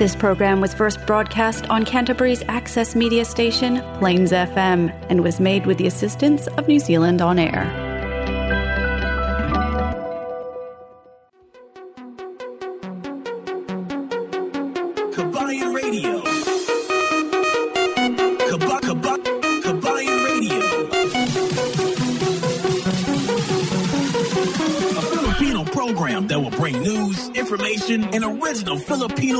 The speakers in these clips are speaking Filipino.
This program was first broadcast on Canterbury's access media station, Plains FM, and was made with the assistance of New Zealand On Air. Kabayan Radio. Kaba, kaba, Kabayan Radio. A Filipino program that will bring news, information, and original Filipino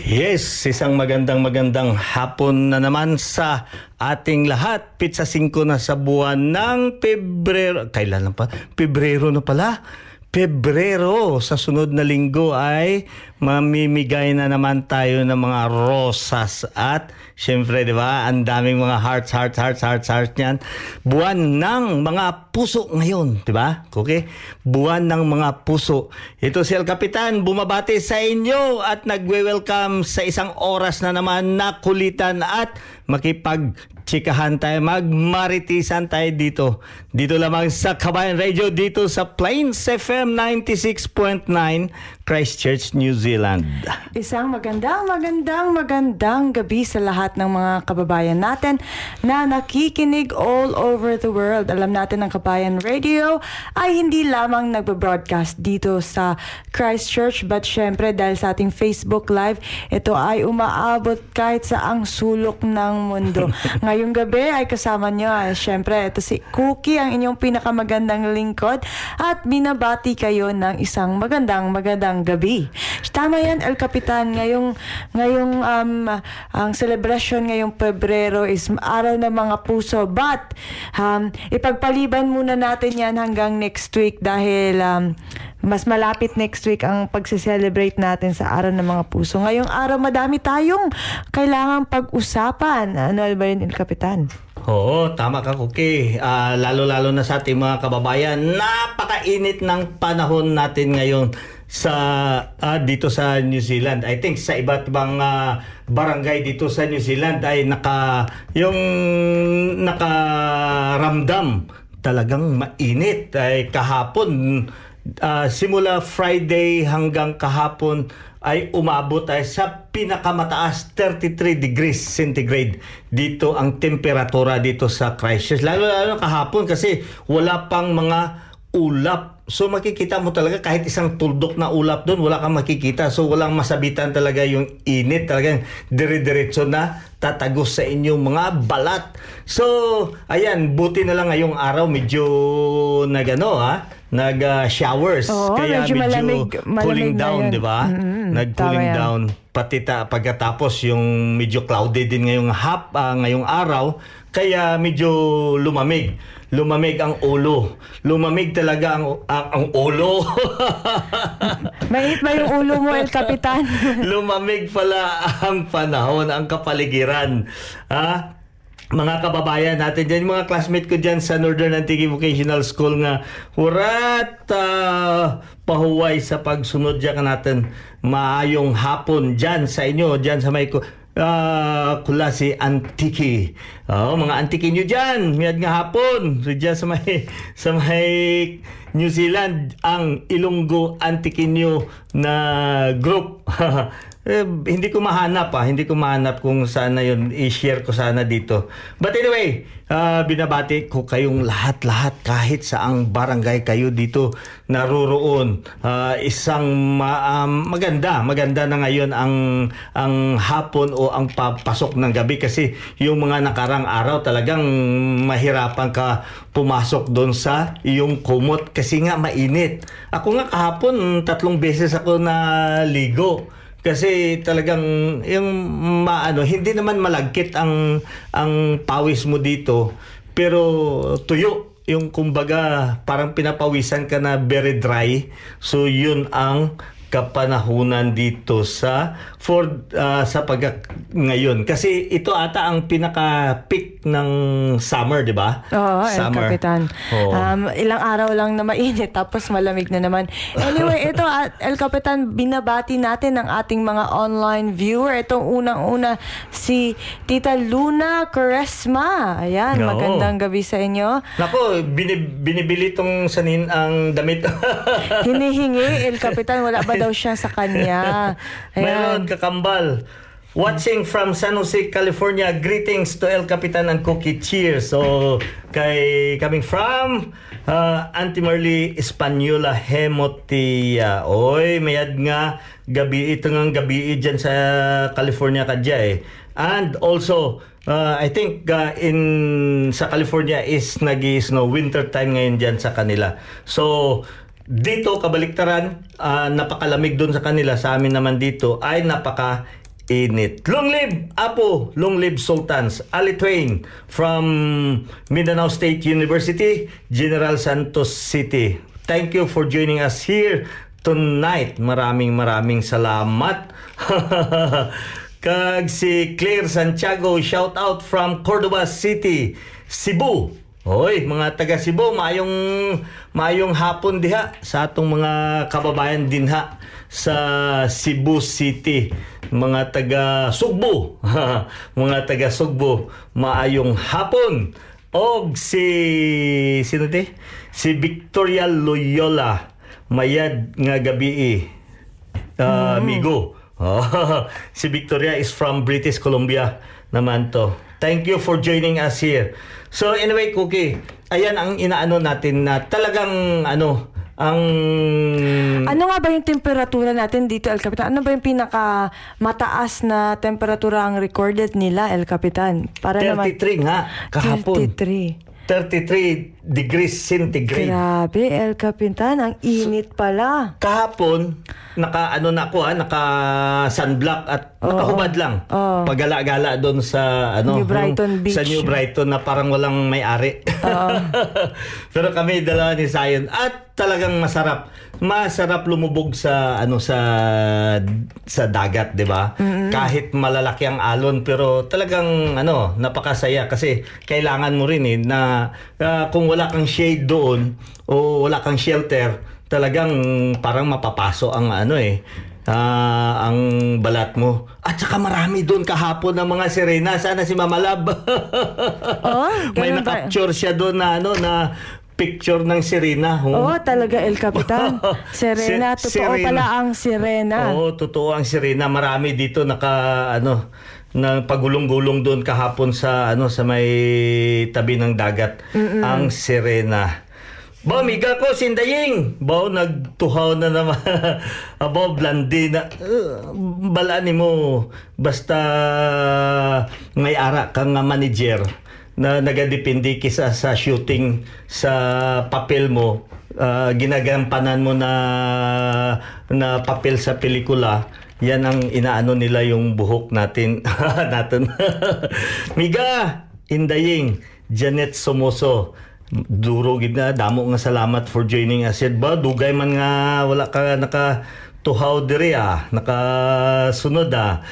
Yes, isang magandang magandang hapon na naman sa ating lahat. Pizza 5 na sa buwan ng Pebrero. Kailan pa? Pebrero na pala. Pebrero sa sunod na linggo ay mamimigay na naman tayo ng mga rosas at syempre 'di ba ang daming mga hearts hearts hearts hearts hearts niyan buwan ng mga puso ngayon 'di ba okay buwan ng mga puso ito si El Capitan bumabati sa inyo at nagwe-welcome sa isang oras na naman na kulitan at makipag chikahan tayo, magmaritisan tayo dito. Dito lamang sa Kabayan Radio, dito sa Plains FM 96.9, Christchurch, New Zealand. Isang magandang, magandang, magandang gabi sa lahat ng mga kababayan natin na nakikinig all over the world. Alam natin ng Kabayan Radio ay hindi lamang nagbe-broadcast dito sa Christchurch but syempre dahil sa ating Facebook Live, ito ay umaabot kahit sa ang sulok ng mundo. Ngayong gabi ay kasama nyo, ah, syempre ito si Cookie, ang inyong pinakamagandang lingkod at binabati kayo ng isang magandang, magandang gabi. Tama yan, El Capitan. Ngayong, ngayong um, ang celebration ngayong Pebrero is araw ng mga puso. But, um, ipagpaliban muna natin yan hanggang next week dahil um, mas malapit next week ang pagse-celebrate natin sa araw ng mga puso. Ngayong araw, madami tayong kailangang pag-usapan. Ano ba yun, El Capitan? Oo, tama ka, Cookie. Ah, lalo-lalo na sa ating mga kababayan, napakainit ng panahon natin ngayon sa ah, dito sa New Zealand. I think sa iba't ibang ah, barangay dito sa New Zealand ay naka yung nakaramdam talagang mainit. Ay kahapon ah, simula Friday hanggang kahapon ay umabot ay sa pinakamataas 33 degrees centigrade dito ang temperatura dito sa Christchurch lalo lalo kahapon kasi wala pang mga ulap So makikita mo talaga kahit isang tuldok na ulap doon, wala kang makikita. So walang masabitan talaga yung init. Talagang dire-diretso na tatagos sa inyong mga balat. So, ayan, buti na lang ngayong araw medyo nagano ha, nag uh, showers Oo, kaya medyo medyo, malamig- malamig cooling down. 'di ba? Mm-mm, Nag-cooling tama yan. down pati ta, pagkatapos yung medyo cloudy din ngayong hap ah, ngayong araw kaya medyo lumamig. Lumamig ang ulo. Lumamig talaga ang ang, ang ulo. Mainit ba yung ulo mo, El Capitan? Lumamig pala ang panahon, ang kapaligiran. Ha? Mga kababayan natin dyan, yung mga classmate ko dyan sa Northern Antique Vocational School nga, hurat ah, pahuway sa pagsunod dyan natin. Maayong hapon dyan sa inyo, dyan sa may ah, kula si Antiki. Oh, mga Antiki nyo dyan, miyad nga hapon. So dyan sa may, sa may New Zealand, ang Ilonggo Antikinyo na group. Eh, hindi ko mahanap ah, hindi ko mahanap kung saan na yun, i-share ko sana dito. But anyway, ah, binabati ko kayong lahat-lahat kahit sa ang barangay kayo dito naroroon. Ah, isang ma- um, maganda, maganda na ngayon ang ang hapon o ang papasok ng gabi kasi yung mga nakarang araw talagang mahirapan ka pumasok doon sa iyong kumot kasi nga mainit. Ako nga kahapon tatlong beses ako na ligo. Kasi talagang yung maano hindi naman malagkit ang ang pawis mo dito pero tuyo. Yung kumbaga parang pinapawisan ka na very dry. So yun ang kapanahunan dito sa for ah, sa pag ngayon kasi ito ata ang pinaka peak ng summer di ba Oo, El summer Capitan. Oo. Um, ilang araw lang na mainit tapos malamig na naman. Anyway, ito at El Capitan, binabati natin ang ating mga online viewer. Itong unang-una si Tita Luna Quaresma. Ayan, Oo. magandang gabi sa inyo. Nako, binib- binibili tong sanin ang damit. Hinihingi, El Capitan, wala ba daw siya sa kanya? Ayan. kakambal. Watching from San Jose, California. Greetings to El Capitan and Cookie. Cheers. So, kay coming from uh, Auntie Marley Española Hemotia. Oy, mayad nga gabi ito nga gabi dyan sa California kadya eh. And also, uh, I think uh, in sa California is nag-snow winter time ngayon dyan sa kanila. So, dito kabaliktaran, ah, napakalamig doon sa kanila. Sa amin naman dito ay napaka init. Long live Apo, long live Sultans. Ali Twain from Mindanao State University, General Santos City. Thank you for joining us here tonight. Maraming maraming salamat. Kag si Claire Santiago, shout out from Cordoba City, Cebu. Hoy, mga taga Cebu, maayong maayong hapon diha sa atong mga kababayan dinha sa Cebu City. Mga taga Sugbo, mga taga Sugbo, maayong hapon. Og si sino di? Si Victoria Loyola, mayad nga gabi uh, amigo. Oh, si Victoria is from British Columbia naman to. Thank you for joining us here. So anyway, Cookie, ayan ang inaano natin na talagang ano, ang Ano nga ba yung temperatura natin dito, El Capitan? Ano ba yung pinaka mataas na temperatura ang recorded nila, El Capitan? Para naman 33 nga kahapon. 33. 33 degrees centigrade. Grabe, El Capitan, ang init pala. Kahapon, naka ano na ako ha, naka sunblock at nakahubad lang. Oo. Pagala-gala doon sa ano New Brighton yung- Beach. Sa New Brighton na parang walang may-ari. Pero kami dalawa ni Zion at talagang masarap. Masarap lumubog sa ano sa sa dagat, 'di ba? Kahit malalaki ang alon pero talagang ano, napakasaya kasi kailangan mo rin eh na ah, kung wala kang shade doon o wala kang shelter, talagang parang mapapaso ang ano eh ah, ang balat mo. At saka marami doon kahapon ng mga sirena. Sana si Mama Lab. Oh, May na-capture siya doon na ano na picture ng sirena. Oo, Oh. talaga, El Capitan. Serena, totoo sirena. pala ang sirena. Oo, totoo ang sirena. Marami dito naka ano na pagulong-gulong doon kahapon sa ano sa may tabi ng dagat ang sirena. Ba, miga ko, sindaying. Ba, nagtuhaw na naman. Aba, blandi na. Uh, bala ni mo, basta may ara kang manager na nagadepende kisa sa shooting sa papel mo uh, ginagampanan mo na na papel sa pelikula yan ang inaano nila yung buhok natin natin miga indaying Janet Somoso duro gid na damo nga salamat for joining us yet ba dugay man nga wala ka naka tuhaw diri ah naka sunod ah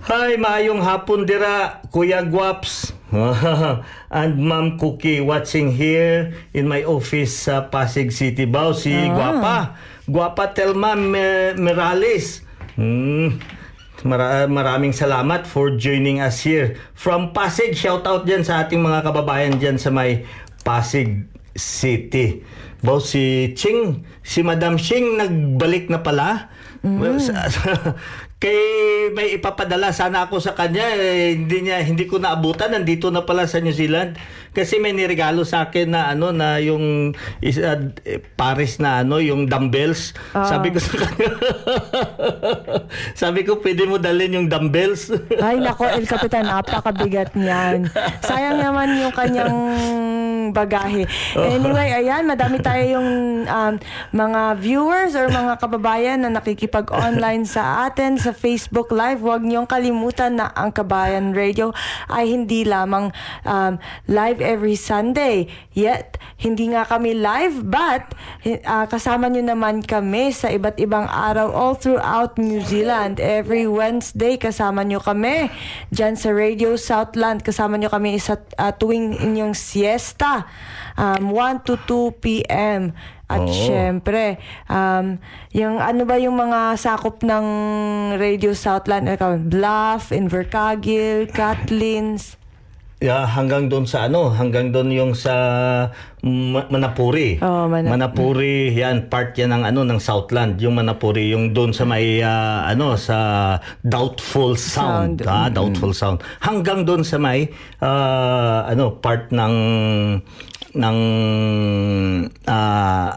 Hi, maayong hapon dira, Kuya Guaps. and Ma'am Cookie watching here in my office sa Pasig City. Bao, si ah. Guapa. Guapa Telma Mirales. Hmm. Mara- maraming salamat for joining us here. From Pasig, shout out dyan sa ating mga kababayan dyan sa may Pasig City. Bao, si Ching, si Madam Ching nagbalik na pala. Mm. kay may ipapadala sana ako sa kanya eh, hindi niya hindi ko naabutan nandito na pala sa New Zealand kasi may niregalo sa akin na ano na yung is, uh, Paris na ano yung dumbbells. Uh. sabi ko sa kanya sabi ko pwede mo dalhin yung dumbbells. Ay nako El Capitan napakabigat niyan. Sayang naman yung kanyang bagahe. Anyway ayan madami tayo yung um, mga viewers or mga kababayan na nakikipag-online sa atin sa sa Facebook Live, huwag niyong kalimutan na ang Kabayan Radio ay hindi lamang um, live every Sunday. Yet, hindi nga kami live but uh, kasama niyo naman kami sa iba't ibang araw all throughout New Zealand. Every Wednesday kasama niyo kami dyan sa Radio Southland. Kasama niyo kami sa uh, tuwing inyong siesta um, 1 to 2 p.m. At Oo. syempre, um, yung ano ba yung mga sakop ng Radio Southland? Bluff, Invercargill, Catlins. Yeah, hanggang doon sa ano, hanggang doon yung sa Manapuri. Oh, Manap- Manapuri, yan part yan ng ano ng Southland, yung Manapuri, yung doon sa may uh, ano sa Doubtful Sound, sound. Ah, Doubtful mm-hmm. Sound. Hanggang doon sa may uh, ano part ng ng uh,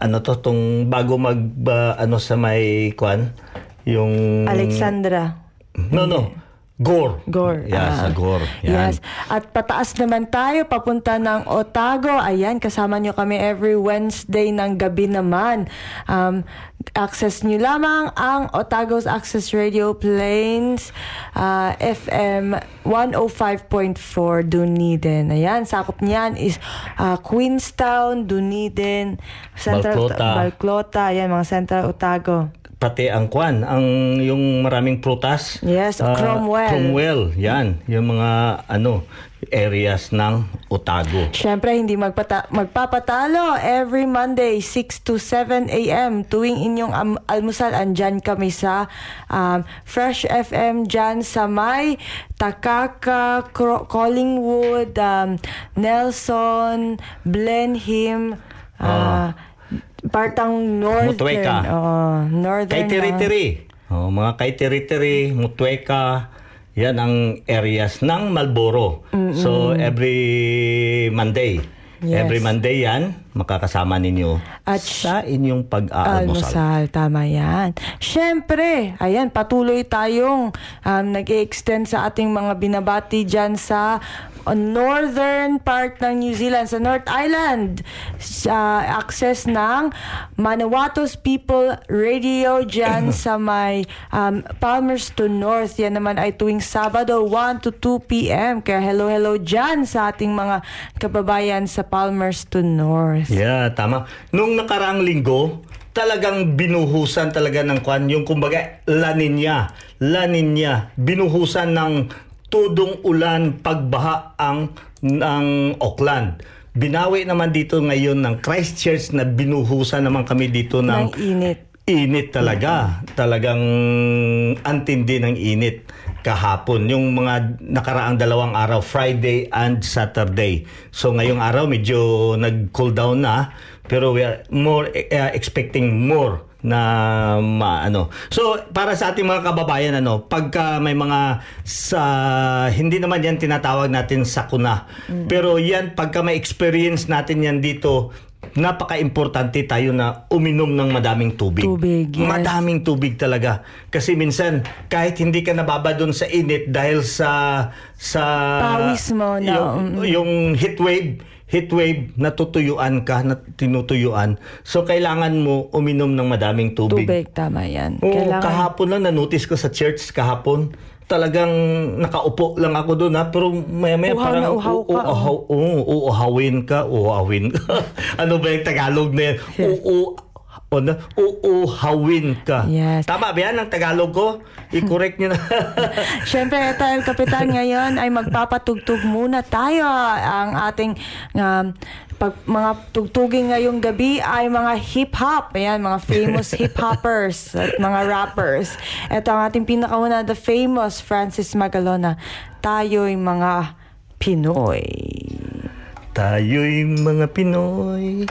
ano to tong bago mag uh, ano sa may kwan yung Alexandra. No, no. Gore. Gore. Yeah, ah. sa Gore. Yan. Yes. At pataas naman tayo, papunta ng Otago. Ayan, kasama nyo kami every Wednesday ng gabi naman. Um, access nyo lamang ang Otago's Access Radio Plains uh, FM 105.4 Dunedin. Ayan, sakop niyan is uh, Queenstown, Dunedin, Central Balclota. Balclota. Ayan, mga Central Otago pati ang kwan, ang yung maraming prutas. Yes, uh, Cromwell. Cromwell, yan. Yung mga ano, areas ng Otago. Siyempre, hindi magpata- magpapatalo. Every Monday, 6 to 7 a.m. Tuwing inyong am- almusal, andyan kami sa um, Fresh FM dyan sa may Takaka, Cro- Collingwood, um, Nelson, Blenheim, uh, uh partang northern. Mutueka. Oh, northern. Kay Tiri-Tiri. Oh, mga kay Tiri-Tiri, Mutueka, yan ang areas ng Malboro. Mm-mm. So every Monday, Yes. Every Monday yan, makakasama ninyo At sa inyong pag-aalmusal. Almusal, tama yan. Siyempre, ayan, patuloy tayong um, nag-extend sa ating mga binabati dyan sa northern part ng New Zealand, sa North Island. Uh, access ng Manawatos People Radio dyan sa may um, Palmerston North. Yan naman ay tuwing Sabado 1 to 2 p.m. Kaya hello hello dyan sa ating mga kababayan sa Palmerston North. Yeah, tama. Nung nakaraang linggo, talagang binuhusan talaga ng kwan yung kumbaga La Nina. La Nina. Binuhusan ng tudong ulan, pagbaha ang ng Auckland. Binawi naman dito ngayon ng Christchurch na binuhusan naman kami dito ng, ng init. Init talaga. Talagang antindi ng init kahapon. Yung mga nakaraang dalawang araw, Friday and Saturday. So ngayong araw medyo nag-cool down na. Pero we are more uh, expecting more na maano. So para sa ating mga kababayan ano, pagka may mga sa hindi naman yan tinatawag natin sakuna. Mm. Pero yan pagka may experience natin yan dito napaka-importante tayo na uminom ng madaming tubig. Tubig, yes. Madaming tubig talaga. Kasi minsan, kahit hindi ka nababa doon sa init dahil sa... sa Pawis mo na, Yung, mm. yung heat wave, heat wave, natutuyuan ka, na tinutuyuan. So, kailangan mo uminom ng madaming tubig. Tubig, tama yan. Oo, Kailangan- kahapon lang, na-notice ko sa church kahapon. Talagang nakaupo lang ako doon ha. Pero maya maya Uhaw parang na uhaw ka, oh. uuhaw, oo, uuhawin ka, uuhawin ka. ano ba yung Tagalog na yan? Uu, ano? Uuhawin ka. Yes. Tama ba yan ang Tagalog ko? I-correct nyo na. Siyempre, tayo kapitan ngayon ay magpapatugtog muna tayo. Ang ating um, pag mga tugtugin ngayong gabi ay mga hip-hop. Ayan, mga famous hip-hoppers at mga rappers. Ito ang ating pinakauna, the famous Francis Magalona. Tayo'y mga Pinoy. Tayo'y mga Pinoy.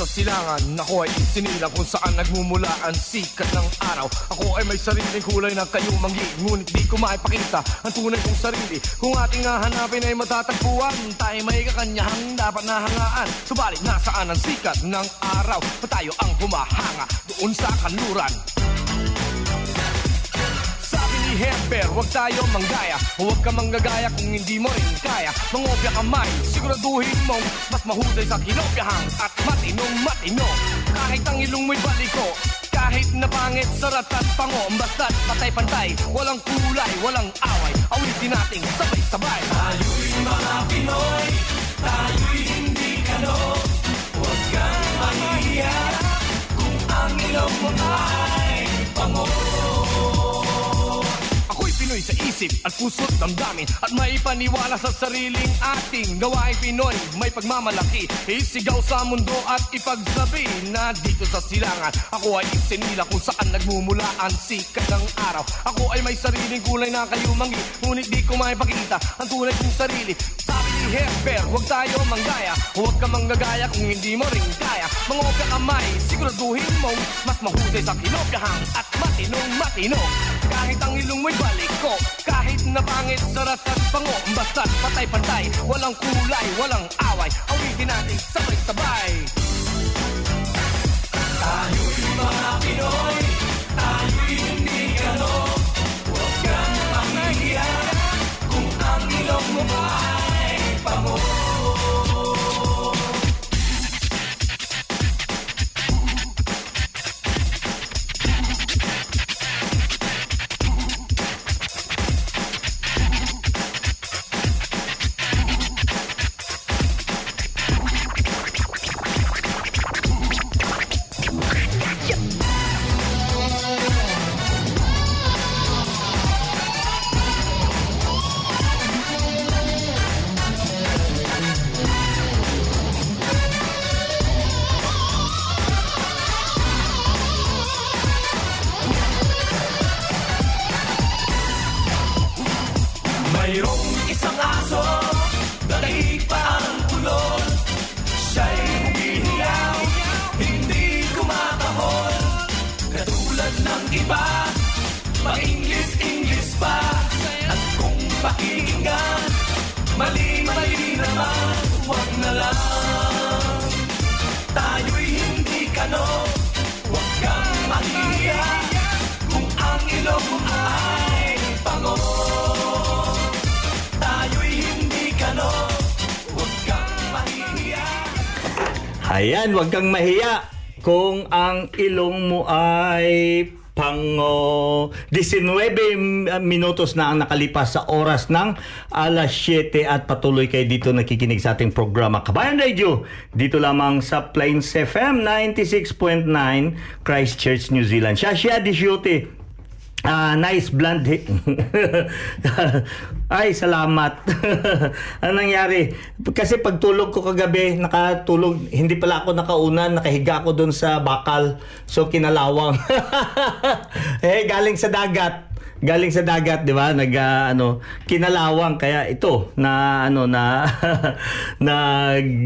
sa silangan, ako ay isinilang kung saan nagmumula ang sikat ng araw. Ako ay may sariling kulay na kayo manggi Ngunit di ko maipakita ang tunay kong sarili. Kung ating hahanapin ay matatagpuan Tayo may kakanyahang dapat nahangaan Subalit nasaan ang sikat ng araw? Pa tayo ang humahanga doon sa kanluran Hemper, huwag tayo manggaya. Huwag ka manggagaya kung hindi mo rin kaya. Mangopya ka may, siguraduhin mong Mas mahusay sa kinopyahan At matinong matino. Kahit ang ilong mo'y baliko kahit na pangit, sarat at pango Basta't patay-pantay, walang kulay, walang away. Awitin nating sabay-sabay. Tayo'y mga Pinoy Tayo'y hindi kano. Huwag kang mahihiya Kung ang ilong mo ay pango Pinoy sa isip at puso't damdamin. At may paniwala sa sariling ating gawain Pinoy. May pagmamalaki, isigaw sa mundo at ipagsabi Na dito sa silangan, ako ay isinila kung saan nagmumula ang sikat ng araw. Ako ay may sariling kulay na kayo mangi Ngunit di ko maipakita ang tunay kong sarili. Sabi ni Hesper, huwag tayo manggaya. Huwag ka manggagaya kung hindi mo rin kaya. Mangopya kamay, siguraduhin mong Mas mahusay sa kinopyahan at matinong matino Kahit ang ilong mo'y balik ko Kahit na pangit, sarat at pango Basta't patay-pantay, walang kulay, walang away. Awitin natin sabay-sabay. Tayo'y mga Pinoy Tayo'y Ayan, wag kang mahiya kung ang ilong mo ay Pango 19 minutos na ang nakalipas sa oras ng alas 7 at patuloy kayo dito nakikinig sa ating programa Kabayan Radio dito lamang sa Plains FM 96.9 Christchurch, New Zealand. Siya siya Ah, nice blonde hair. Ay, salamat. Anong nangyari? Kasi pagtulog ko kagabi, nakatulog, hindi pala ako nakaunan, nakahiga ako doon sa bakal. So, kinalawang. eh, galing sa dagat galing sa dagat, 'di ba? Nag uh, ano, kinalawang kaya ito na ano na na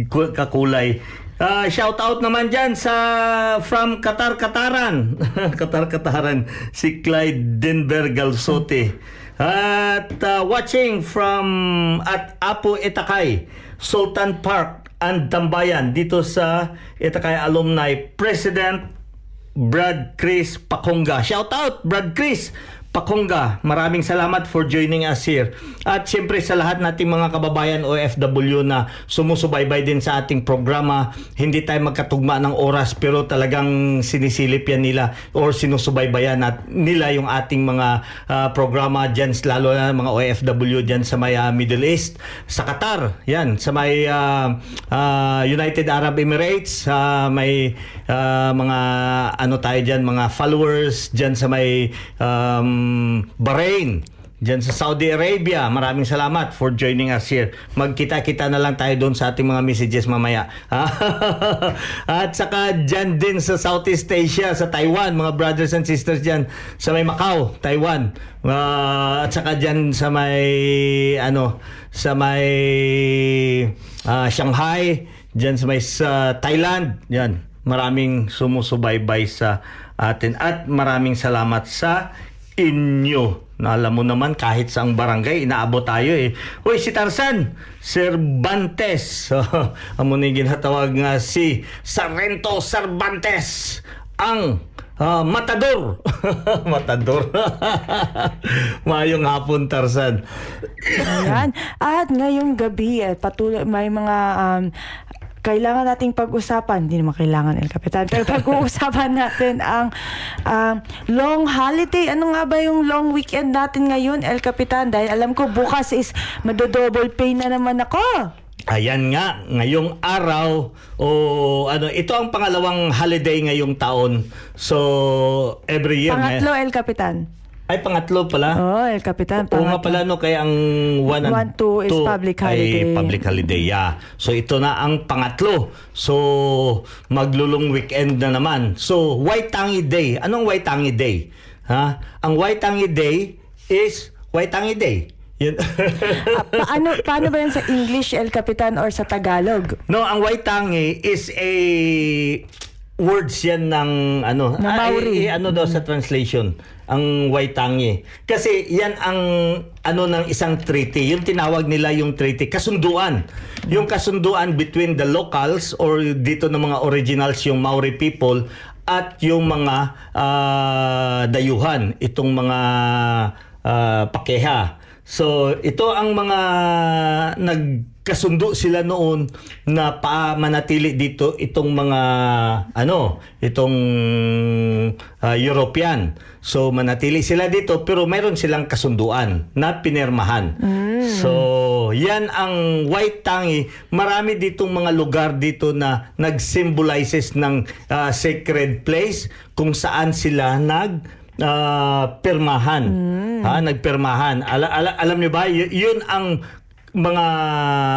kakulay. Uh, shout out naman dyan sa from Qatar Qataran. Qatar Qataran si Clyde Denver Galsote. At uh, watching from at Apo Etakay, Sultan Park and Tambayan dito sa Etakay Alumni President Brad Chris Pakonga. Shout out Brad Chris. Pakonga, maraming salamat for joining us here. At siyempre sa lahat nating mga kababayan OFW na sumusubaybay din sa ating programa, hindi tayo magkatugma ng oras pero talagang sinisilip yan nila or sinusubaybayan at nila yung ating mga uh, programa dyan, lalo na mga OFW dyan sa may uh, Middle East, sa Qatar, yan, sa may uh, uh, United Arab Emirates, uh, may uh, mga ano tayo dyan, mga followers dyan sa may um, Bahrain, Diyan sa Saudi Arabia. Maraming salamat for joining us here. Magkita-kita na lang tayo doon sa ating mga messages mamaya. At saka dyan din sa Southeast Asia, sa Taiwan, mga brothers and sisters dyan sa may Macau, Taiwan. Uh, at saka dyan sa may ano, sa may uh, Shanghai, dyan sa may sa Thailand, yan. Maraming sumusubaybay sa atin at maraming salamat sa inyo. Na alam mo naman kahit sa ang barangay inaabot tayo eh. Hoy si Tarzan, Cervantes. Amo ni ginatawag nga si Sarento Cervantes ang uh, matador. matador. Mayong hapon Tarzan. Ayan. At ngayong gabi eh, patuloy may mga um, kailangan nating pag-usapan, hindi naman kailangan El Capitan, pero pag-uusapan natin ang uh, long holiday. Ano nga ba yung long weekend natin ngayon, El Capitan? Dahil alam ko bukas is madodouble pay na naman ako. Ayan nga, ngayong araw o ano, ito ang pangalawang holiday ngayong taon. So every year. Pangatlo, El Capitan. Ay, pangatlo pala. Oh, El Capitan. Oo nga pala, no, kaya ang 1 and 2 is public holiday. Ay public holiday, yeah. So, ito na ang pangatlo. So, maglulong weekend na naman. So, Waitangi Day. Anong Waitangi Day? Ha? Ang Waitangi Day is Waitangi Day. Yun. uh, paano, paano ba yan sa English, El Capitan, or sa Tagalog? No, ang Waitangi is a words yan ng ano na Maori. Ay, ano daw sa translation ang Waitangi. Kasi yan ang ano ng isang treaty. Yung tinawag nila yung treaty kasunduan. Yung kasunduan between the locals or dito ng mga originals yung Maori people at yung mga uh, dayuhan itong mga uh, pakeha. So ito ang mga nag kasundo sila noon na pa manatili dito itong mga ano itong uh, European. So manatili sila dito pero meron silang kasunduan na pinirmahan. Mm. so yan ang White Tangi. Marami ditong mga lugar dito na nag-symbolizes ng uh, sacred place kung saan sila nag uh, pirmahan. Mm. ha nagpirmahan. Ala, ala, alam niyo ba y- yun ang mga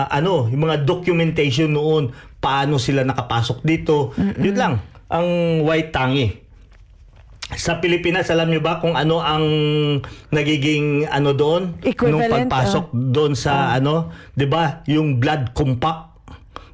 ano, yung mga documentation noon, paano sila nakapasok dito. Mm-mm. Yun lang ang white tangi. Sa Pilipinas, alam niyo ba kung ano ang nagiging ano doon Equivalent, nung pagpasok uh, doon sa uh, ano, 'di ba? Yung blood compact.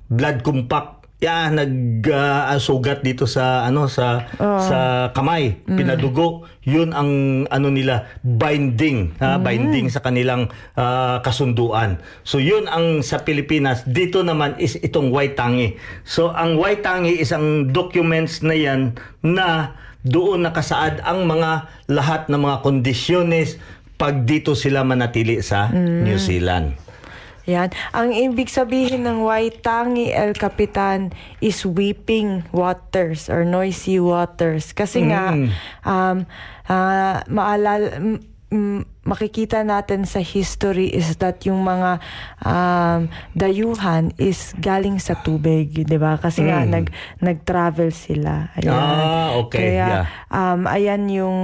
Blood compact yeah, nag uh, dito sa ano sa uh, sa kamay, mm. pinadugo. 'Yun ang ano nila binding, ha, mm. binding sa kanilang uh, kasunduan. So 'yun ang sa Pilipinas. Dito naman is itong white tangi. So ang white tangi is ang documents na 'yan na doon nakasaad ang mga lahat ng mga kondisyones pag dito sila manatili sa mm. New Zealand. Yan. Ang ibig sabihin ng Waitangi El Capitan is weeping waters or noisy waters. Kasi nga, um, ah, maalala, makikita natin sa history is that yung mga um, dayuhan is galing sa tubig, 'di ba? Kasi nga nag nag-travel sila. Ayan. Ah, okay. Kaya Yeah. um ayan yung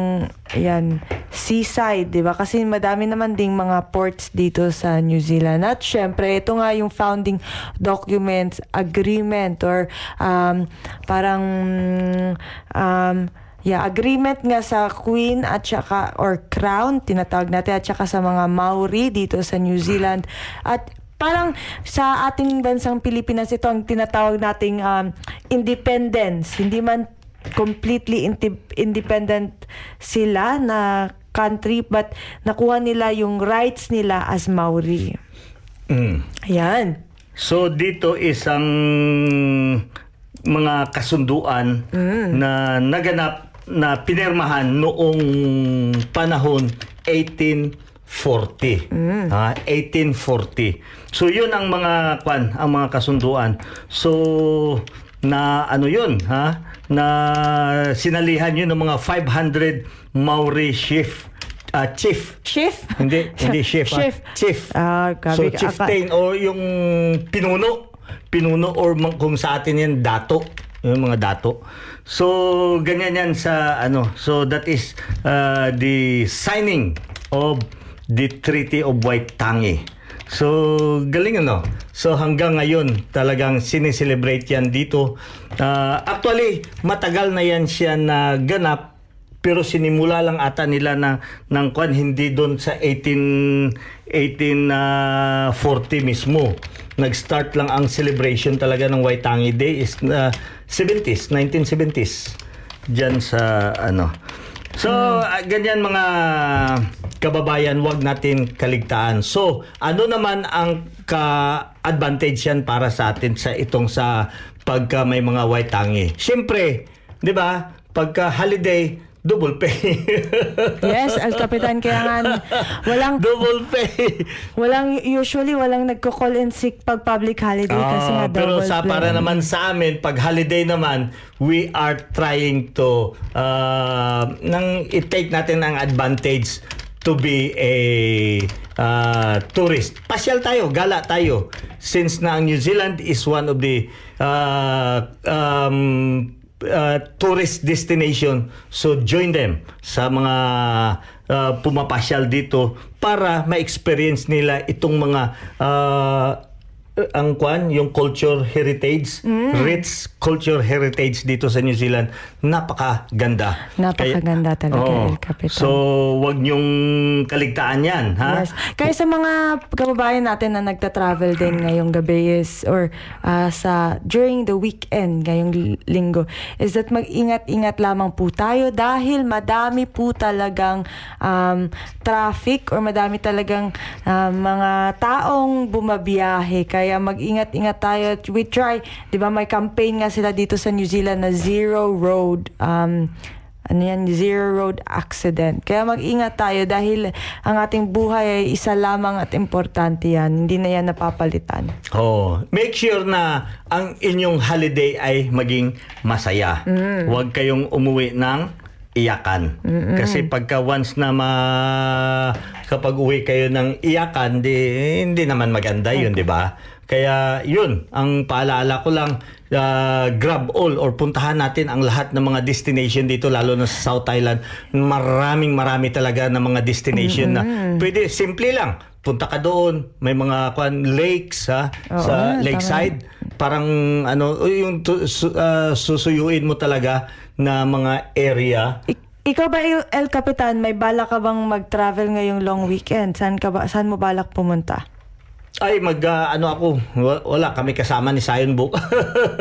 ayan seaside, 'di ba? Kasi madami naman ding mga ports dito sa New Zealand. At syempre, ito nga yung founding documents agreement or um parang um Yeah, agreement nga sa Queen at saka or Crown tinatawag natin at saka sa mga Maori dito sa New Zealand at parang sa ating bansang Pilipinas ito ang tinatawag nating um, independence. Hindi man completely independent sila na country but nakuha nila yung rights nila as Maori. Mm. Ayan. So dito isang mga kasunduan na naganap na pinirmahan noong panahon 1840. Ah, 1840. So yun ang mga kwan, ang mga kasunduan. So na ano yun, ha? Na sinalihan yun ng mga 500 Maori chief ah, chief Chief? hindi, hindi chef. ah. Chief. Chief. Ah, so, chieftain o yung pinuno. Pinuno or kung sa atin yan, dato. Yung mga dato. So, ganyan yan sa ano. So, that is uh, the signing of the Treaty of Waitangi. So, galing ano. So, hanggang ngayon, talagang sineselebrate yan dito. Ah, actually, matagal na yan siya na ganap pero sinimula lang ata nila na ng kwan hindi doon sa 18 1840 mismo. Nag-start lang ang celebration talaga ng Waitangi Day is na 70s, 1970s. Diyan sa ano. So, ah, ganyan mga kababayan, wag natin kaligtaan. So, ano naman ang ka-advantage yan para sa atin sa itong sa pagka may mga Waitangi? Siyempre, 'di ba? Pagka holiday, double pay. Yes, Al Capitan kaya nga walang double pay. walang usually walang nagko-call in sick pag public holiday kasi nga Ah, pero double sa play. para naman sa amin, pag holiday naman, we are trying to uh, nang i-take natin ang advantage to be a uh, tourist. Pasyal tayo, gala tayo. Since na ang New Zealand is one of the uh, um, uh, tourist destination, so join them sa mga uh, pumapasyal dito para ma-experience nila itong mga uh, ang kwan, yung culture heritage, Mm. rich culture heritage dito sa New Zealand, napakaganda. Napakaganda talaga, Oo. El Capitan. So, wag niyong kaligtaan yan, ha? Yes. Kaya sa mga kababayan natin na nagta-travel din ngayong gabi is or ah, sa during the weekend ngayong li- linggo is that mag-ingat-ingat lamang po tayo dahil madami po talagang um, traffic or madami talagang ah, mga taong bumabiyahe kaya mag-ingat-ingat tayo we try 'di ba may campaign nga sila dito sa New Zealand na zero road um, ano yan, zero road accident. Kaya mag-ingat tayo dahil ang ating buhay ay isa lamang at importante yan. Hindi na yan napapalitan. Oh, make sure na ang inyong holiday ay maging masaya. Huwag kayong umuwi ng iyakan. Kasi pagka once na ma kapag uwi kayo ng iyakan, di hindi naman maganda 'yun, 'di ba? Kaya 'yun, ang paalala ko lang uh, grab all or puntahan natin ang lahat ng mga destination dito lalo na sa South Island. Maraming marami talaga ng mga destination na pwede simple lang. Punta ka doon, may mga kwan lakes ha Oo, sa tama. lakeside parang ano yung ah, susuyuin mo talaga na mga area Ik- ikaw ba, El Capitan, may balak ka bang mag-travel ngayong long weekend? Saan, ka ba, saan mo balak pumunta? Ay mag ah, ano ako wa- wala kami kasama ni Zion Book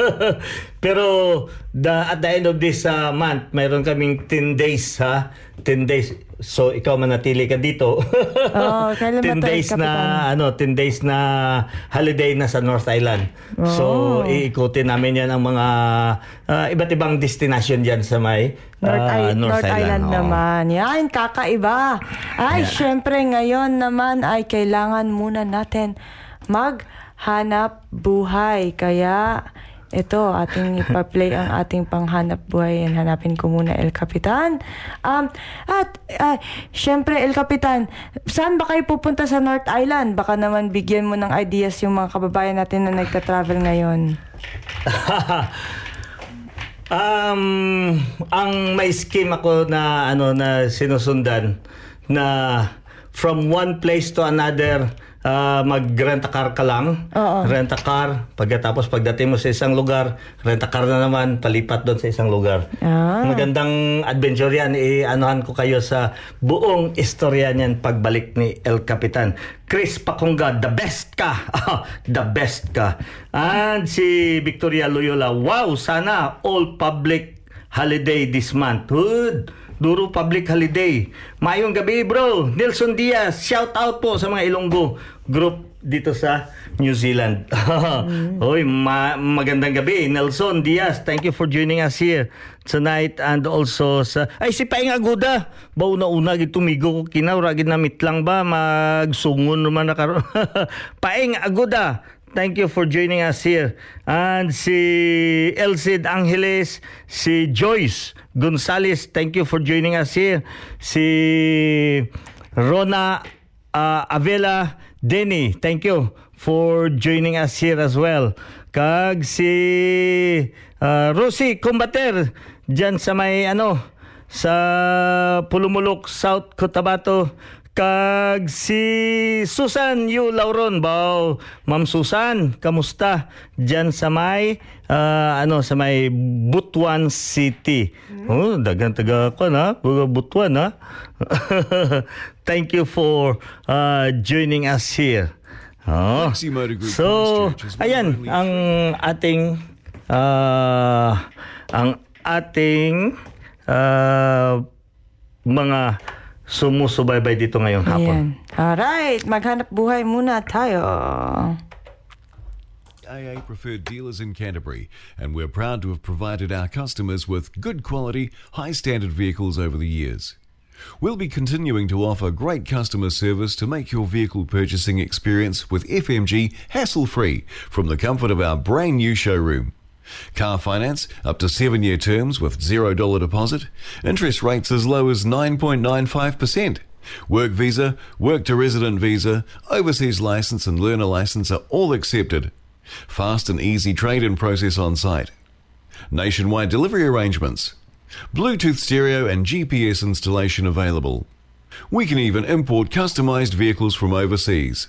pero the, at the end of this ah, month mayroon kaming 10 days ha 10 days so ikaw manatili ka dito ba 10 to, days na ano 10 days na holiday na sa North Island so Oh. iikutin namin yan ang mga ah, iba't ibang destination diyan sa may North, ah, I- North Island, Oo. naman. Yan, kakaiba. Ay, syempre ngayon naman ay kailangan muna natin maghanap buhay. Kaya ito, ating ipa-play ang ating panghanap buhay. Yan, hanapin ko muna El Capitan. Um, at, uh, syempre, El Capitan, saan ba kayo pupunta sa North Island? Baka naman bigyan mo ng ideas yung mga kababayan natin na nagka-travel ngayon. um, ang may scheme ako na ano na sinusundan na from one place to another uh, mag-rent a car ka lang. Oo. Rent a car. Pagkatapos pagdating mo sa isang lugar, rent a car na naman, palipat doon sa isang lugar. Ah. Magandang adventure yan. I-anuhan ko kayo sa buong istorya niyan pagbalik ni El Capitan. Chris Pakunga, the best ka. the best ka. And si Victoria Loyola, wow, sana all public holiday this month. Good. Duro Public Holiday. Mayong gabi, bro. Nelson Diaz, shout out po sa mga Ilonggo group dito sa New Zealand. Hoy, ma- magandang gabi. Nelson Diaz, thank you for joining us here tonight and also sa... Ay, si Paing Aguda. Baw na una, gitumigo ko kinaw. Ragid na mitlang ba? Magsungon naman na karon. Paing Aguda, Thank you for joining us here. And si Elcid Angeles, si Joyce Gonzalez, thank you for joining us here. Si Rona uh, Avela Denny, thank you for joining us here as well. Kag si uh, Rosie Combater, dyan sa may ano, sa Pulumulok, South Cotabato, kag si Susan Yu Lauron bao. Ma'am Susan kamusta? Diyan sa may ah, ano sa may Butuan City. Oh dagan taga ko na Butuan ha thank you for uh, joining us here. Oh. So ayan ang ating ah, ang ating ah, mga sumusubaybay dito ngayong hapon. Ayan. Alright, maghanap buhay muna tayo. AA preferred dealers in Canterbury, and we're proud to have provided our customers with good quality, high standard vehicles over the years. We'll be continuing to offer great customer service to make your vehicle purchasing experience with FMG hassle free from the comfort of our brand new showroom. Car finance up to seven year terms with $0 deposit, interest rates as low as 9.95%. Work visa, work to resident visa, overseas license, and learner license are all accepted. Fast and easy trade in process on site. Nationwide delivery arrangements. Bluetooth stereo and GPS installation available. We can even import customized vehicles from overseas.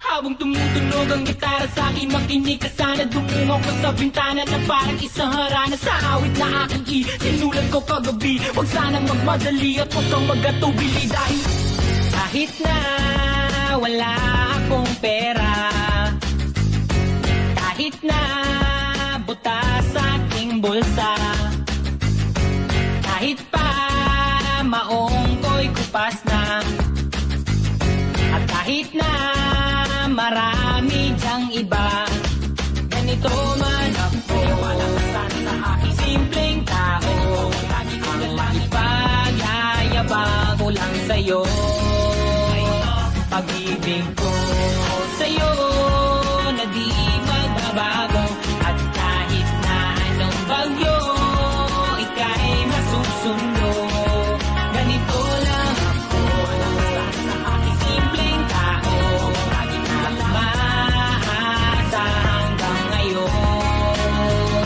Habang tumutunog ang gitara sa akin Makinig ka sana. Dumungaw ko sa bintana Na parang isang harana. Sa awit na aking isinulat ko kagabi. Huwag sanang magmadali At huwag kang magatubili Dahil kahit na wala akong pera Kahit na buta sa aking bulsa Kahit pa maong ko'y kupas na at kahit na sa'yo. Pag-ibig ko sa'yo na di magbabago. At kahit na anong bagyo Ika'y masusundo. Ganito lang ako. Sa aking simpleng tao. Lagi na umaasa hanggang ngayon.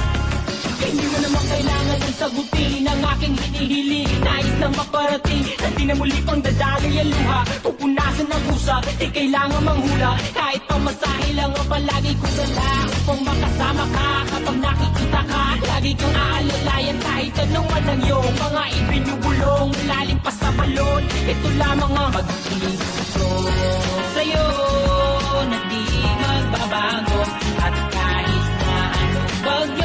Hindi mo naman kailangan ng sagutin ang aking hinihiling lang maparating At di na muli pang dadali ang luha. Pupunasan ang husa, di kailangan manghula. Kahit pamasahe lang ang palagi ko dala Upang makasama ka kapag nakikita ka Lagi kang aalalayan kahit anong man ang iyong Mga ibinubulong, lalim pa sa balon Ito lamang ang mag-iisip ko Sa'yo na di magbabago. At kahit na anong bagay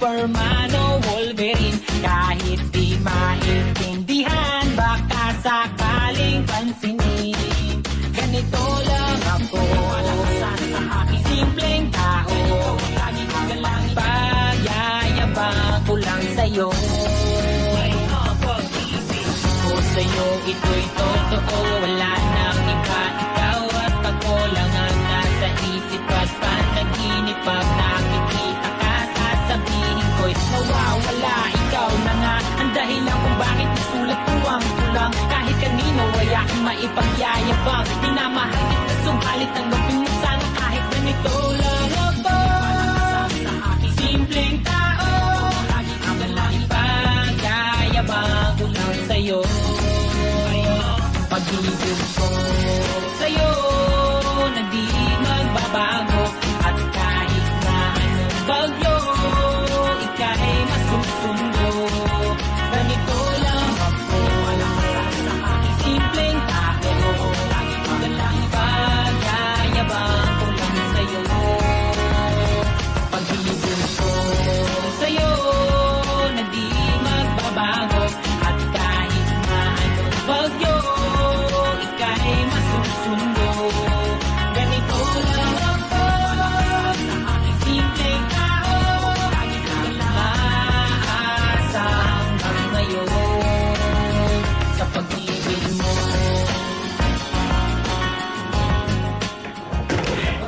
Superman o Wolverine. Kahit di maintindihan Baka sakaling pansinin. Ganito lang ako Simpleng tao. Pagyayabang ko lang sa'yo. Ko sa'yo ito'y totoo. Wala nang iba ikaw at ako lang ang nasa isip at panaginip Pag nakikita dahilan kung bakit isulat ko ang tulang Kahit kanino ay aking maipagyayabang Minamahal kita subalit ang sana kahit ganito lang ako Simpleng tao. Ipagyayabang ko lang sa'yo? Pag-ibig ko sa'yo na di magbabago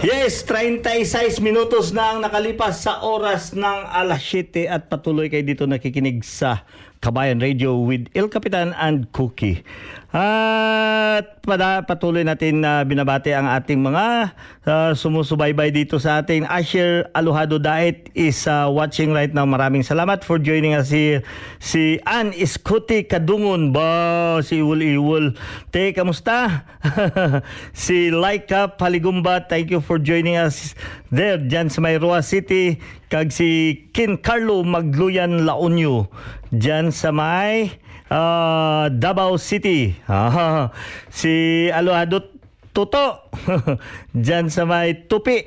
Yes, 36 minutos na ang nakalipas sa oras ng alas 7 at patuloy kayo dito nakikinig sa Kabayan Radio with El Capitan and Cookie. At pada, patuloy natin na binabati ang ating mga uh, sumusubaybay dito sa ating Asher Aluhado Diet is uh, watching right now. Maraming salamat for joining us here. Si Ann Iskuti Kadungon ba si Iwul Iwul. Te, kamusta? si Laika Paligumba, thank you for joining us there dyan sa Mayroa City. Kag si Kin Carlo Magluyan Laonyo dyan sa may uh, Davao City. Ah, si Aluhado Toto dyan sa may Tupi.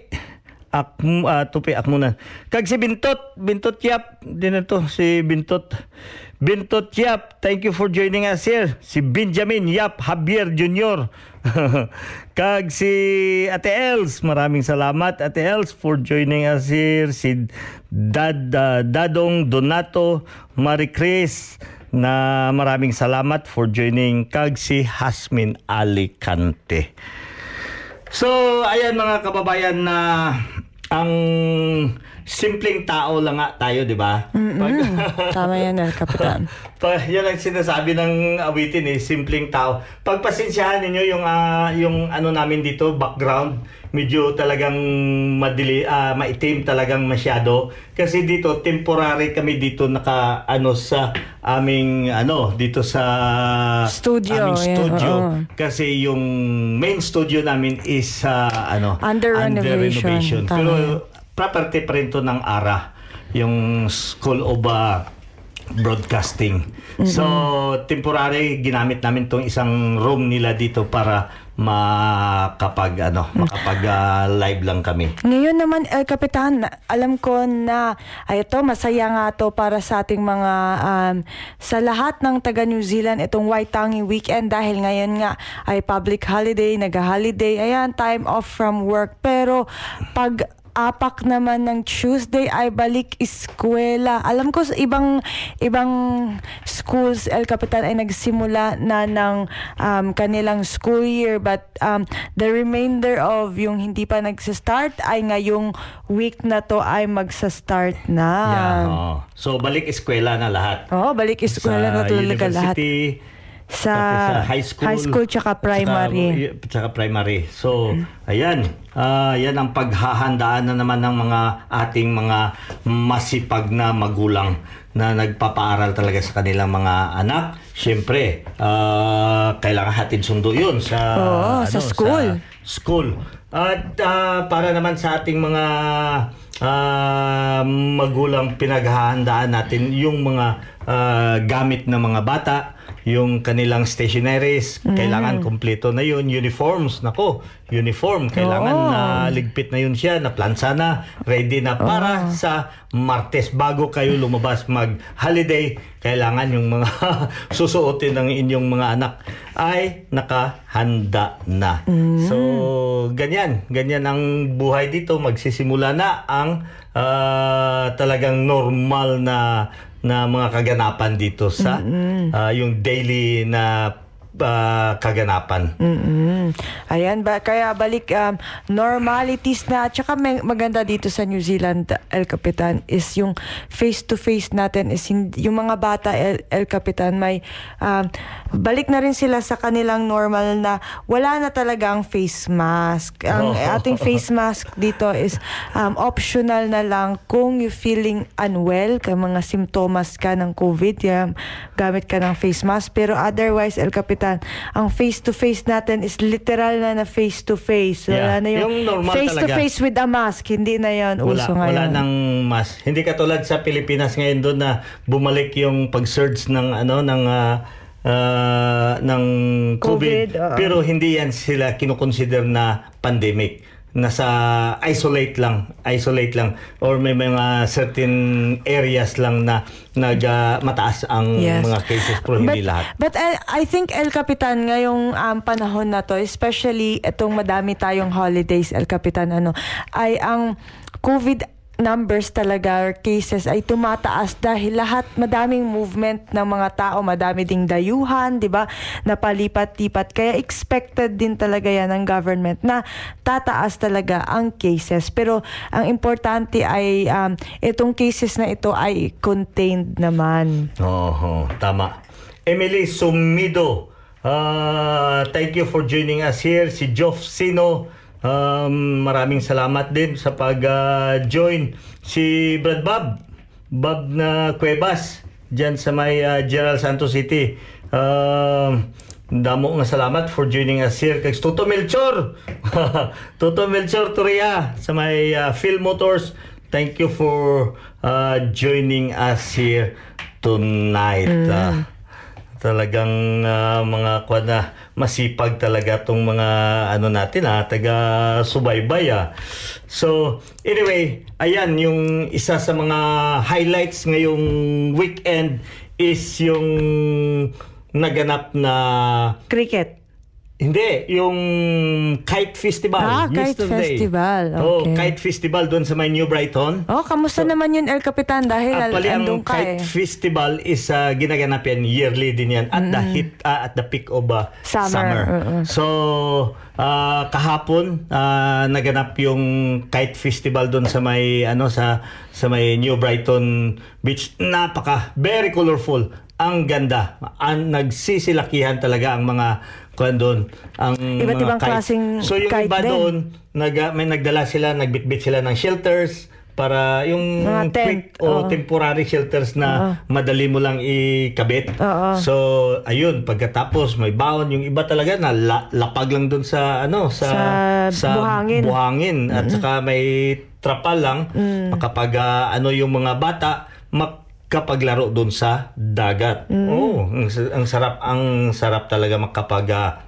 Ak, ah, tupi ak muna. Kag si Bintot, Bintot Yap, din na to si Bintot. Bintot Yap, thank you for joining us here. Si Benjamin Yap Javier Jr. Kag si Ate Els, maraming salamat Ate Els for joining us here. Si Dad, ah, Dadong Donato Maricris na maraming salamat for joining kag si Hasmin Alicante. So, ayan mga kababayan na ang simpleng tao lang nga tayo, di ba? Pag- Tama yan, El Capitan. pa, yan ang sinasabi ng awitin eh, simpleng tao. Pagpasensyahan ninyo yung ah, yung ano namin dito, background, medyo talagang madili, ah, maitim talagang masyado. Kasi dito temporary kami dito naka ano sa aming ano dito sa Studio, aming yan, studio. oo. Kasi yung main studio namin is ah, ano Under renovation. Tama Pero. Property pa rin to ng ARA, yung School of ah, Broadcasting. So, temporary ginamit namin tong isang room nila dito para makapag ano, makapag ah, live lang kami. Ngayon naman, El Capitan, alam ko na ay ito, masaya nga to para sa ating mga um, sa lahat ng taga New Zealand itong Waitangi weekend dahil ngayon nga ay public holiday, nag-holiday, ayan, time off from work. Pero pag apak naman ng Tuesday ay balik eskwela. Alam ko sa ibang ibang schools El Capitan ay nagsimula na ng um, kanilang school year but um, the remainder of yung hindi pa nagsa-start ay ngayong week na to ay magsa-start na. Yeah, oo. So, balik eskwela na lahat. Oo, balik eskwela na talaga lahat. university, Sa, pati sa high school, high school tsaka primary. Tsaka, tsaka primary. So, ayan. Ah, yan ang paghahandaan na naman ng mga ating mga masipag na magulang na nagpapaaral talaga sa kanilang mga anak. Siyempre, ah, kailangan hatid sundo yun sa, Oo, sa school. school. At ah, para naman sa ating mga ah, magulang pinaghahandaan natin yung mga ah, gamit ng mga bata yung kanilang stationaries, kailangan kompleto na yun. Uniforms, nako, uniform, kailangan Oo. na ligpit na yun siya, na plansa na, ready na para sa Martes. Bago kayo lumabas mag-holiday, kailangan yung mga susuotin ng inyong mga anak ay nakahanda na. So, ganyan. Ganyan ang buhay dito. Magsisimula na ang ah, talagang normal na na mga kaganapan dito sa ah, yung daily na ah, kaganapan. Mm-mm. Ayan, ba, kaya balik um, normalities na. At saka may, maganda dito sa New Zealand, El Capitan, is yung face-to-face natin is hindi, yung mga bata, El, El Capitan, may um, balik na rin sila sa kanilang normal na wala na talaga ang face mask. Ang Oh. ating face mask dito is um, optional na lang kung you feeling unwell, kay mga simptomas ka ng COVID, yan, gamit ka ng face mask. Pero otherwise, El Capitan, ang face-to-face natin is literal na na face-to-face. Wala Yeah, na yung, yung normal face-to-face with a mask. Hindi na yon Wala, uso ngayon. wala nang mas. Hindi katulad sa Pilipinas ngayon doon na bumalik yung pag-surge ng ano ng ah, ah, ng COVID, COVID, oo. pero hindi yan sila kinukonsider na pandemic nasa isolate lang isolate lang or may mga certain areas lang na nag ah, mataas ang Yes. mga cases pero hindi but, lahat But I, I think El Capitan ngayong um, panahon na to, especially itong madami tayong holidays El Capitan ano, ay ang COVID numbers talaga or cases ay tumataas dahil lahat madaming movement ng mga tao, madami ding dayuhan, 'di ba? Napalipat-lipat kaya expected din talaga yan ng government na tataas talaga ang cases. Pero ang importante ay um, itong cases na ito ay contained naman. Oo, tama. Emily Sumido, uh, thank you for joining us here. Si Joff Sino, um, maraming salamat din sa pag-join. si Brad Bob, Bob na Cuevas, dyan sa may uh, General Santos City. Um, Damo nga salamat for joining us here kay Toto Melchor. Toto Melchor Turia sa may uh, Phil Motors. Thank you for uh, joining us here tonight. Ah, talagang ah, mga kwa na masipag talaga tong mga ano natin ha, taga subaybay ah. So, anyway, ayan yung isa sa mga highlights ngayong weekend is yung naganap na Cricket. Hindi, yung Kite Festival. Ah, Kite yesterday. Festival. Oh, Okay. Kite Festival doon sa may New Brighton. Oh, kamusta naman yun El Capitan dahil Actually, ang ka eh. Kite Festival is uh, ginaganap yan yearly din yan at the hit uh, at the peak of uh, Summer, oo. So uh, kahapon uh, naganap yung Kite Festival doon sa may ano sa sa may New Brighton Beach. Napaka very colorful. Ang ganda. Ang nagsisilakihan talaga ang mga kuan doon ang Iba't ibang kite. klaseng So yung kite iba din. doon nag, may nagdala sila, nagbitbit sila ng shelters para yung Mga tent, quick o oo. temporary shelters na madali mo lang ikabit. Oo. So, ayun, pagkatapos may baon yung iba talaga na la- lapag lang doon sa ano sa Sa buhangin. buhangin. at saka may trapal lang Mm. kapag ah, ano yung mga bata makapaglaro doon sa dagat. Mm. Oh, ang, ang sarap ang sarap talaga makapag ah,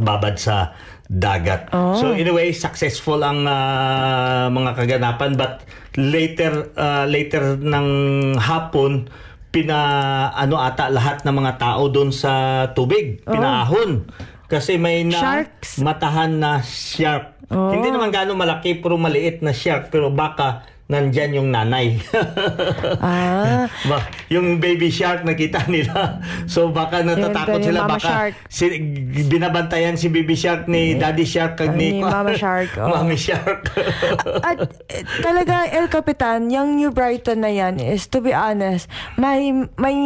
babad sa dagat. Oh. So anyway, successful ang ah, mga kaganapan but later ah, later ng hapon pina ano ata lahat ng mga tao doon sa tubig, pinaahon. Kasi may na Oh. Sharks? matahan na shark. Oh. Hindi naman gaano malaki pero maliit na shark pero baka nandyan yung nanay. Ah. yung baby shark nakita nila. So baka natatakot sila mama baka shark. si, binabantayan si baby shark ni daddy shark kag Ni ni, mama shark, oh. Mami shark. At eh, talaga El Capitan, yung New Brighton na yan is to be honest, may may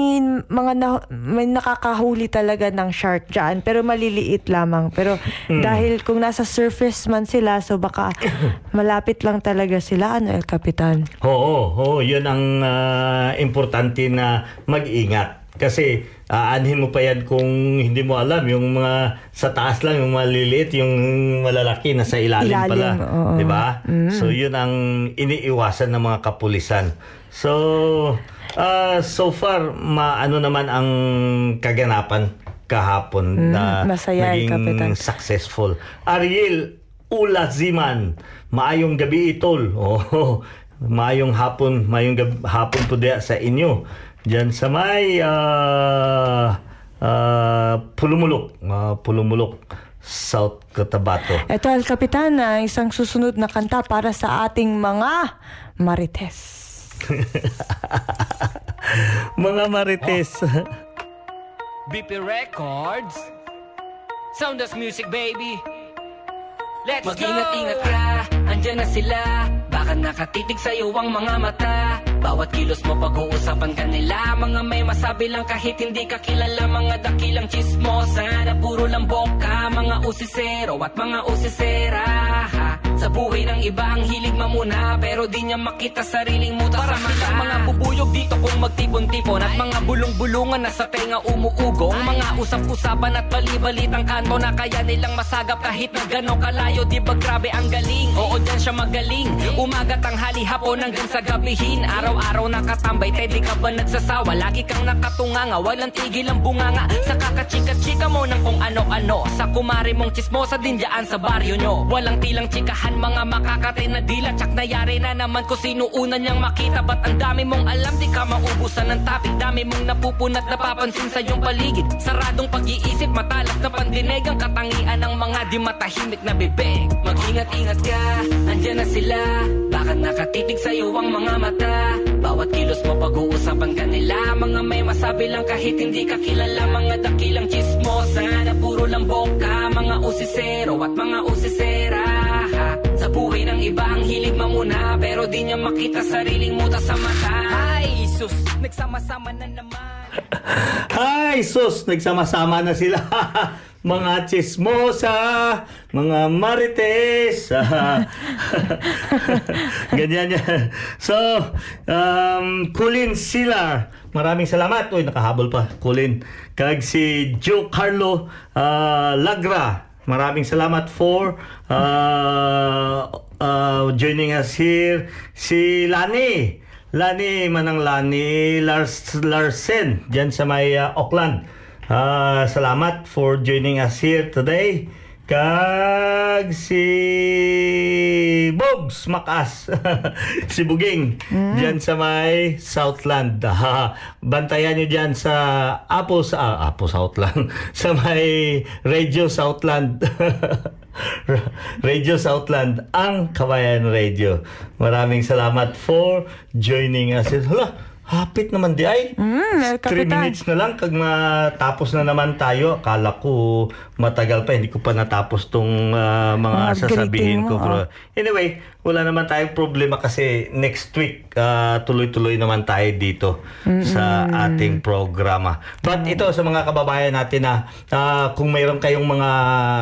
mga na, may nakakahuli talaga ng shark diyan pero maliliit lamang. Pero Hmm. dahil kung nasa surface man sila so baka malapit lang talaga sila ano El Capitan. Oo, oo, yun ang ah, importante na mag-ingat. Kasi aanhin mo pa yan kung hindi mo alam, yung mga sa taas lang, yung maliliit, yung malalaki na sa ilalim, Ilalim, pala. oo. Mm. Di ba? So yun ang iniiwasan ng mga kapulisan. So, Ah, so far, maano naman ang kaganapan kahapon na masaya, naging Kapitan. successful. Ariel Ulaziman, maayong gabi itol. Oh, maayong hapon, maayong gab- hapon po diya sa inyo. Diyan sa may ah, ah, Pulumulok, ah, Pulumulok, South Cotabato. Ito, El Capitan, na isang susunod na kanta para sa ating mga marites. Mga marites. BP Records Sounders Music baby Let's Mag-ingat-ingat ka, andyan na sila. Baka nakatitig sa'yo ang mga mata. Bawat kilos mo pag-uusapan ka nila. Mga may masabi lang kahit hindi ka kilala. Mga dakilang chismosa na puro lang boka Mga usisero at mga usisera? Sa buhay ng iba ang hilig mamuna Pero di niya makita sariling muta sa mata mga. bubuyog dito kung magtipon-tipon At mga bulong-bulungan na sa tenga umuugong. Mga usap-usapan at bali-balitang kanto Na kaya nilang masagap kahit na gano'ng kalayo. Di ba grabe ang galing? Oo dyan siya magaling. Umaga tanghali hapon hanggang sa gabihin. Araw-araw nakatambay Te di ka ba nagsasawa? Lagi kang nakatunganga Walang tigil ang bunganga. Sa kakachika-chika mo ng kung ano-ano. Sa kumari mong chismosa din dyan sa baryo nyo. Walang tilang chikahan mga makakate na dila Tsak nayari na naman kung sino una niyang makita? Ba't ang dami mong alam? Di ka maubusan ng topic. Dami mong napupunat napapansin sa iyong paligid. Saradong pag-iisip matalas na pandinig. Ang katangian ng mga di matahimik na bibig. Mag-ingat-ingat ka, andyan na sila. Baka nakatitig sa'yo ang mga mata? Bawat kilos mo pag-uusapan ka nila Mga may masabi lang kahit hindi ka kilala. Mga dakilang chismosa na puro lang boka Mga usisero at mga usisera di niya makita sariling muta sa mata Ay, sus, nagsama-sama na naman Ay, sus! Nagsama-sama na sila. mga chismosa, mga marites. Ganyan yan. So, um, Colin Silar. Maraming salamat. Uy, nakahabol pa. Colin. Kag si Joe Carlo uh, Lagra. Maraming salamat for uh, uh, joining us here. Si Lani. Lani, manang Lani Lars, Larsen, dyan sa may uh, Auckland. Ah, salamat for joining us here today. Kag si Bogs Makas, si Buging, dyan sa may Southland. Ah, bantayan nyo dyan sa Apo, sa, ah, Apo Southland, sa may Radio Southland. Radio Southland, ang Kabayan Radio. Maraming salamat for joining us. Hala, hapit naman di ay. Mm, El 3 Capitan. minutes na lang kag matapos na naman tayo. Akala ko matagal pa, hindi ko pa natapos tong ah, mga Mga sasabihin ko. mo, oh. anyway, wala naman tayong problema kasi next week ah, tuloy-tuloy naman tayo dito sa ating programa. But ito sa mga kababayan natin na ah, kung mayroon kayong mga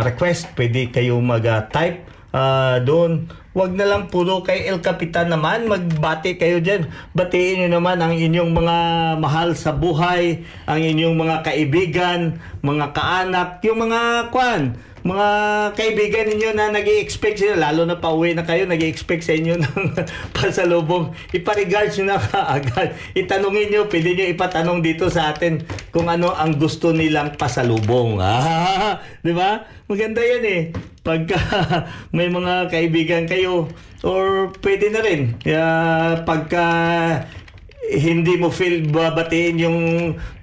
request, pwede kayong mag-type ah, doon. Wag na lang puro kay El Capitan naman, magbati kayo dyan. Batiin nyo naman ang inyong mga mahal sa buhay, ang inyong mga kaibigan, mga kaanak, yung mga kwan, mga kaibigan ninyo na nag expect sila, lalo na pauwi na kayo, nag expect sa inyo ng pasalubong. Ipa-regards nyo na kaagad. Itanungin nyo, pwede nyo ipatanong dito sa atin kung ano ang gusto nilang pasalubong. Di ba? Maganda yan eh. Pagka may mga kaibigan kayo, or pwede na rin, ah, pagka hindi mo feel babatiin yung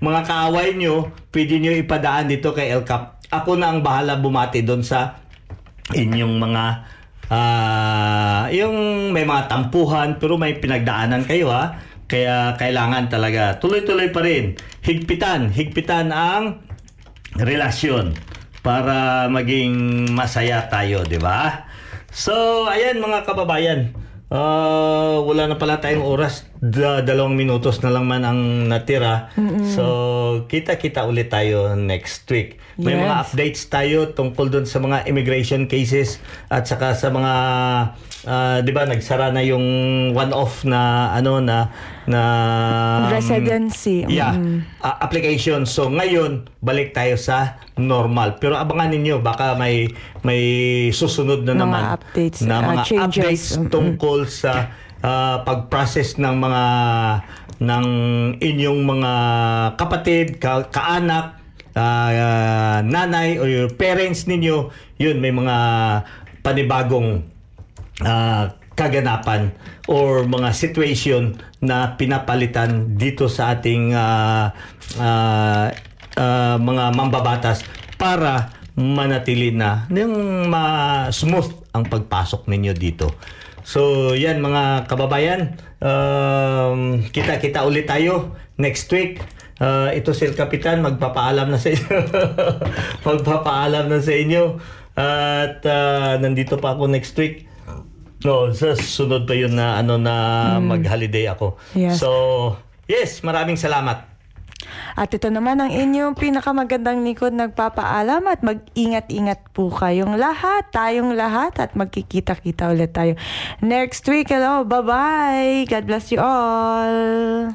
mga kaaway nyo, pwede nyo ipadaan dito kay El Cap. Ako na ang bahala bumati doon sa inyong mga ah yung may mga tampuhan pero may pinagdaanan kayo ha. Kaya kailangan talaga tuloy-tuloy pa rin. Higpitan, higpitan ang relasyon para maging masaya tayo, di ba? So, ayan mga kababayan. Ah, wala na pala tayong oras. Da- dalawang minutos na lang man ang natira. So, kita-kita ulit tayo next week. May Yes. mga updates tayo tungkol doon sa mga immigration cases at saka sa mga ah, 'di ba nagsara na yung one-off na ano na na Residency. Yeah, Mm. a- application. So ngayon, balik tayo sa normal. Pero abangan ninyo baka may may susunod na Mga naman updates, na uh, mga changes. updates tungkol sa ah, pag-process ng mga ng inyong mga kapatid, ka- kaanak, ah, nanay or your parents ninyo, yun may mga panibagong ah, kaganapan or mga situation na pinapalitan dito sa ating ah, ah, ah, mga mambabatas para manatili na yung ma-smooth ang pagpasok ninyo dito. So, yan mga kababayan, um, kita-kita ulit tayo next week. Uh, ito si El Capitan, magpapaalam na sa inyo. magpapaalam na sa inyo. At uh, nandito pa ako next week. No, sa sunod pa yun na ano na mag-holiday ako. Yes. So, yes, maraming salamat. At ito naman ang inyong pinakamagandang likod nagpapaalam at mag-ingat-ingat po kayong lahat, tayong lahat at magkikita-kita ulit tayo next week. Hello, bye-bye. God bless you all.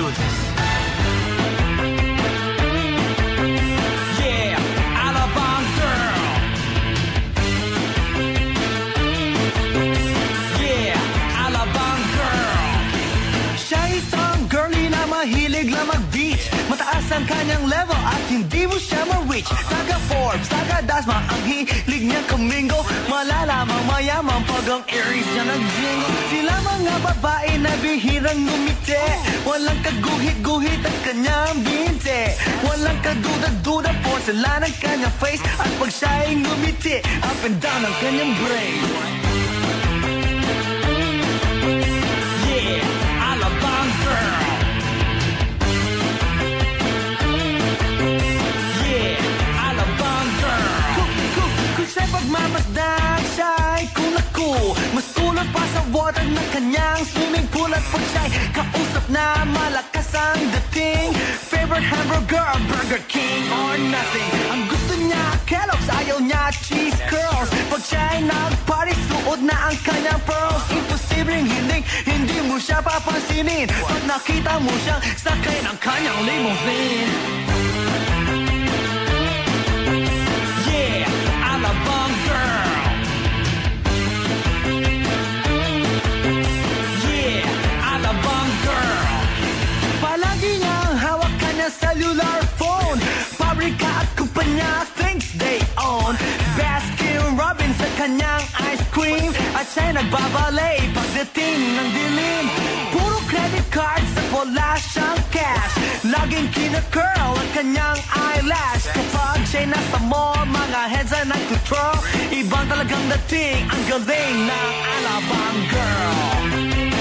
Let's Mataas ang kanyang level at hindi mo siya ma-reach. Taga Forbes, taga Dasma Ang hilig niya kamingo. Malalamang mayaman pag ang earrings niya nag-jingle. Sila mga babae na bihirang ngumiti Walang kaguhit-guhit ang kanyang binte. Walang kaduda-duda porcelain ang kanyang face. At pag siya ay ngumiti Up and down ang kanyang brain Mas kulot pa sa water ng kanyang swimming pool At pag siya'y kausap na malakas ang dating. Favorite hamburger, Burger King or nothing. Ang gusto niya, Kellogg's, ayaw niya, cheese curls. Pag siya'y nag-party, suot na ang kanyang pearls. Imposibleng hindi, hindi mo siya papansinin. Pag nakita mo siyang sakay ng kanyang limousine cellular phone. Pabrika at kumpanya thinks they own. Baskin Robbins sa kanyang ice cream. At siya'y nagbabalay pagdating ng dilim. Puro credit cards at wala siyang cash. Laging kina-curl ang kanyang eyelash. Kapag siya'y nasa mall, mga heads ang nag-control Ibang talagang dating ang galing ng Alabang girl